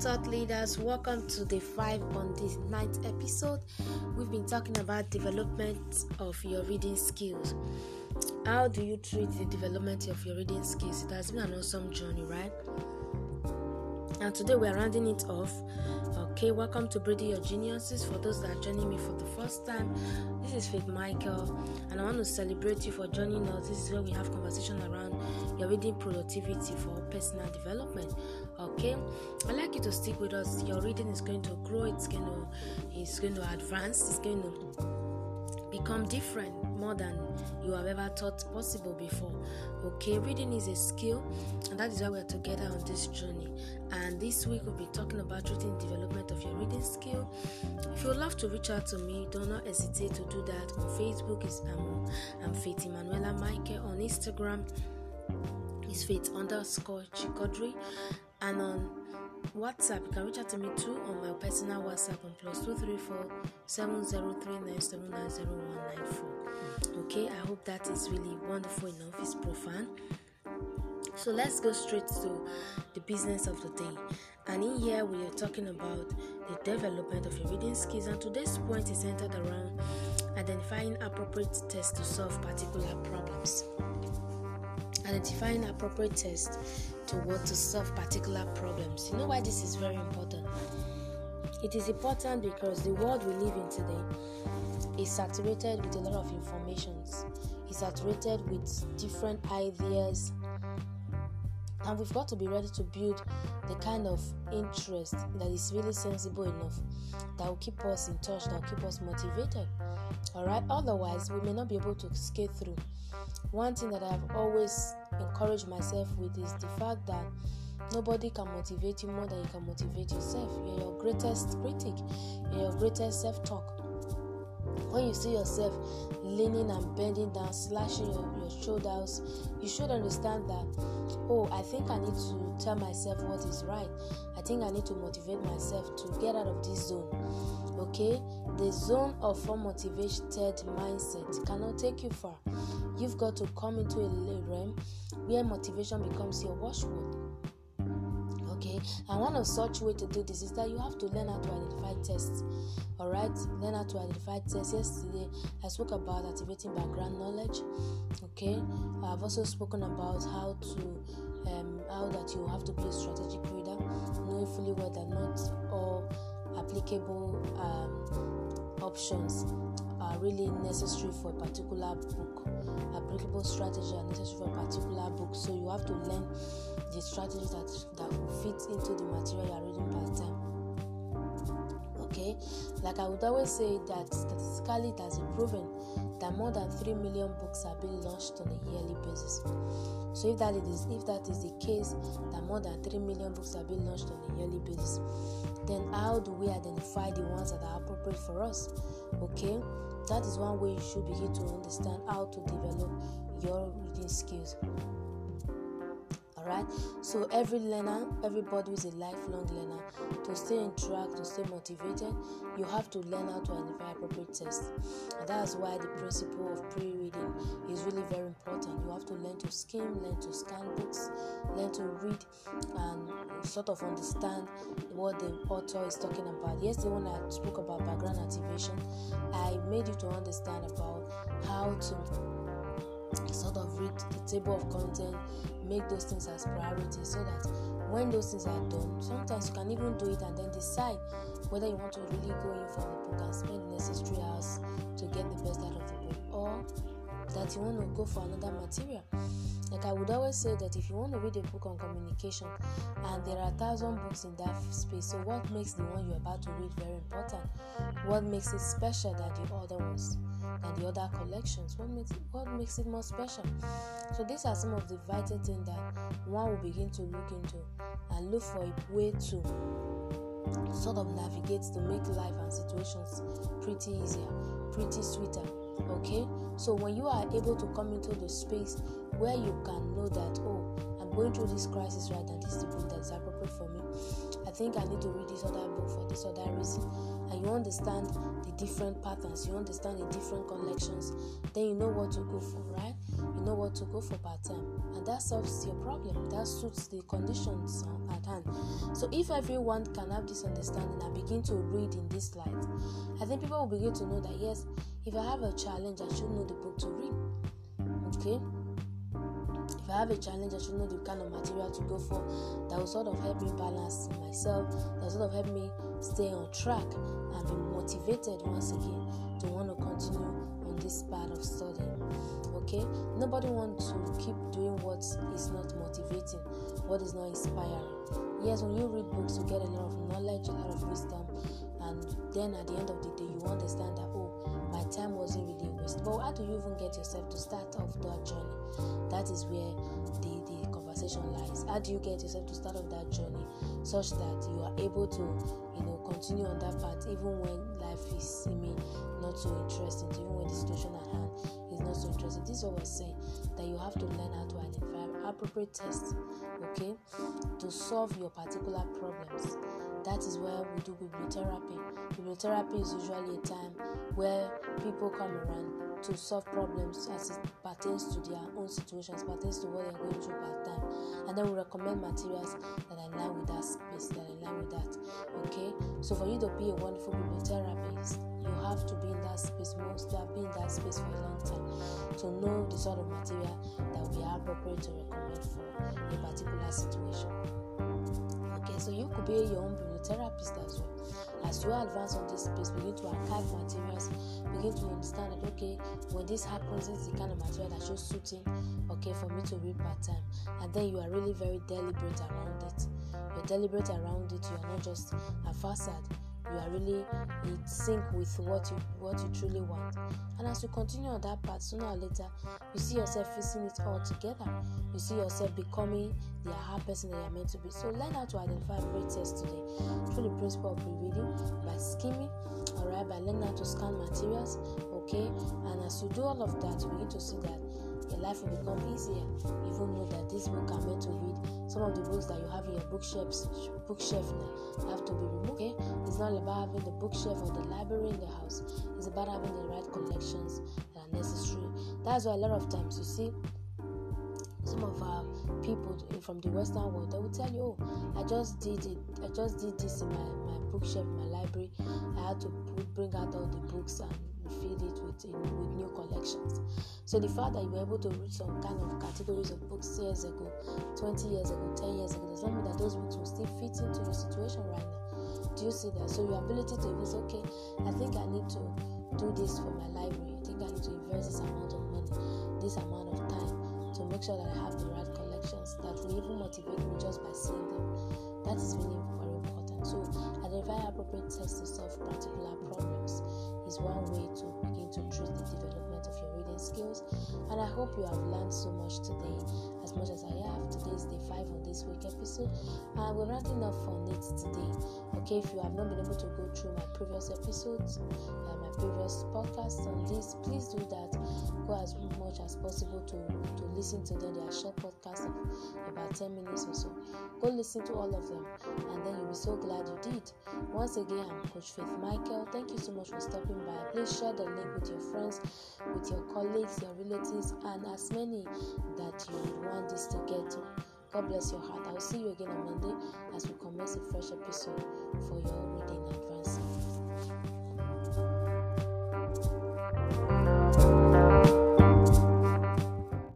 Thought leaders. Welcome to the five on this ninth episode. We've been talking about development of your reading skills. How do you treat the development of your reading skills? It has been an awesome journey, right? And today we are rounding it off. Okay, welcome to Breeding Your Geniuses. For those that are joining me for the first time, this is Faith Michael, and I want to celebrate you for joining us. This is where we have conversation around your reading productivity for personal development. Okay, I'd like you to stick with us. Your reading is going to grow. It's going to, it's going to advance. It's going to become different more than you have ever thought possible before. Okay, reading is a skill, and that is why we're together on this journey. And this week we'll be talking about treating development of your reading skill. If you would love to reach out to me, do not hesitate to do that. On Facebook is I'm Faith Emanuela Michael. On Instagram is Faith underscore Chikodri, and on WhatsApp, you can reach out to me too on my personal WhatsApp on plus two three four seven zero three nine seven nine zero one nine four. Okay, I hope that is really wonderful enough. It's profound. So let's go straight to the business of the day. And in here, we are talking about the development of your reading skills. And today's point is centered around identifying appropriate tests to solve particular problems. Identifying appropriate tests to to solve particular problems. You know why this is very important? It is important because the world we live in today is saturated with a lot of informations. It's saturated with different ideas, and we've got to be ready to build the kind of interest that is really sensible enough that will keep us in touch, that will keep us motivated. All right, otherwise, we may not be able to skate through. One thing that I've always encouraged myself with is the fact that nobody can motivate you more than you can motivate yourself. You're your greatest critic, you're your greatest self talk when you see yourself leaning and bending down, slashing your, your shoulders, you should understand that, oh, I think I need to tell myself what is right. I think I need to motivate myself to get out of this zone. Okay? The zone of unmotivated mindset cannot take you far. You've got to come into a realm where motivation becomes your watchword okay and one of such way to do this is that you have to learn how to identify tests. All right learn how to identify tests. Yesterday i spoke about activating background knowledge okay? I've also spoken about how to um, how that you have to be a strategic reader knowing fully well that not all applicable um, options are really necessary for a particular book. Applicable strategy are necessary for a particular book. So you have to learn the strategies that that into the material you are reading per time okay? Like i would always say that statistically it has been proven that more than 3 million books are being launched on a yearly basis. So if that is if that is the case that more than 3 million books are being launched on a yearly basis then how do we identify the ones that are appropriate for us? Okay? That is one way you should begin to understand how to develop your reading skills all right so every learner everybody is a lifelong learner to stay in track to stay motivated you have to learn how to identify appropriate tests. And that's why the principle of pre-reading is really very important. You have to learn to skim learn to scan books learn to read and sort of understand what the author is talking about. Yesterday when i spoke about background activation i made you to understand about how to sort of read the table of content make those things as priorities so that when those things are done sometimes you can even do it and then decide whether you want to really go in for the book and spend the necessary hours to get the best out of the book or that you want to go for another material. Like i would always say that if you want to read a book on communication and there are a thousand books in that space so what makes the one you're about to read very important? What makes it special than the other ones than the other collections what makes it, what makes it more special? So these are some of the vital things that one will begin to look into and look for a way to sort of navigate to make life and situations pretty easier pretty sweeter okay? So when you are able to come into the space where you can know that oh going through this crisis right and this book that is appropriate for me i think i need to read this other book for this other reason and you understand the different patterns you understand the different collections then you know what to go for right you know what to go for part time, and that solves your problem. That suits the conditions at hand. So, if everyone can have this understanding and begin to read in this light, I think people will begin to know that yes, if I have a challenge, I should know the book to read. Okay. I have a challenge, I should know the kind of material to go for that will sort of help me balance myself, that will sort of help me stay on track and be motivated once again to want to continue on this path of studying. Okay, nobody wants to keep doing what is not motivating, what is not inspiring. Yes, when you read books, you get a lot of knowledge, a lot of wisdom, and then at the end of the day, you understand that oh, time wasn't really wasted. But how do you even get yourself to start off that journey? That is where the the conversation lies. How do you get yourself to start off that journey such that you are able to, you know, continue on that path even when life is seeming not so interesting, even when the situation at hand is not so interesting. This is what we're saying that you have to learn how to identify appropriate tests, okay, to solve your particular problems. That is where we do bibliotherapy. Bibliotherapy is usually a time where people come around to solve problems as it pertains to their own situations, pertains to what they're going through part time. And then we recommend materials that align with that space, that align with that. Okay? So for you to be a wonderful bibliotherapist, you have to be in that space most to have been in that space for a long time to know the sort of material that we are appropriate to recommend for a particular situation. Okay, so you could be your own bibliotherapist as well. As you advance on this space, begin to archive materials, begin to understand that okay, when this happens, this is the kind of material that should suiting, okay, for me to read part time. And then you are really very deliberate around it. You're deliberate around it, you are not just a facade you are really in sync with what you what you truly want and as you continue on that path sooner or later you see yourself facing it all together you see yourself becoming the aha person that you're meant to be so learn how to identify great tests today through the principle of rereading by skimming all right by learning how to scan materials okay and as you do all of that you begin to see that your life will become easier. Will know that this book are meant to read. Some of the books that you have in your bookshelves, bookshelf now have to be removed. Okay? It's not about having the bookshelf or the library in the house. It's about having the right collections that are necessary. That's why a lot of times you see some of our people from the western world they will tell you oh i just did it i just did this in my, my bookshelf my library i had to bring out all the books and feed it with, with new collections. So the fact that you were able to read some kind of categories of books years ago, 20 years ago, 10 years ago, does not mean that those books will still fit into your situation right now. Do you see that? So your ability to even okay, I think I need to do this for my library. I think I need to invest this amount of money, this amount of to make sure that I have the right collections that will even motivate me just by seeing them. That is really very important. So identify appropriate tests to solve particular problems is one way to begin to treat the development of your reading skills. And I hope you have learned so much today, as much as I have. Today is day five of this week episode, and we're rounding off on it today. Okay, if you have not been able to go through my previous episodes, uh, my previous podcasts on this, please do that. Go as much as possible to to listen to them. They are short podcasts of about 10 minutes or so. Go listen to all of them, and then you'll be so glad you did. Once again, I'm Coach Faith Michael. Thank you so much for stopping by. Please share the link with your friends, with your colleagues, your relatives, and as many that you would this to get to. God bless your heart. I will see you again on Monday as we commence a fresh episode for your reading advancement.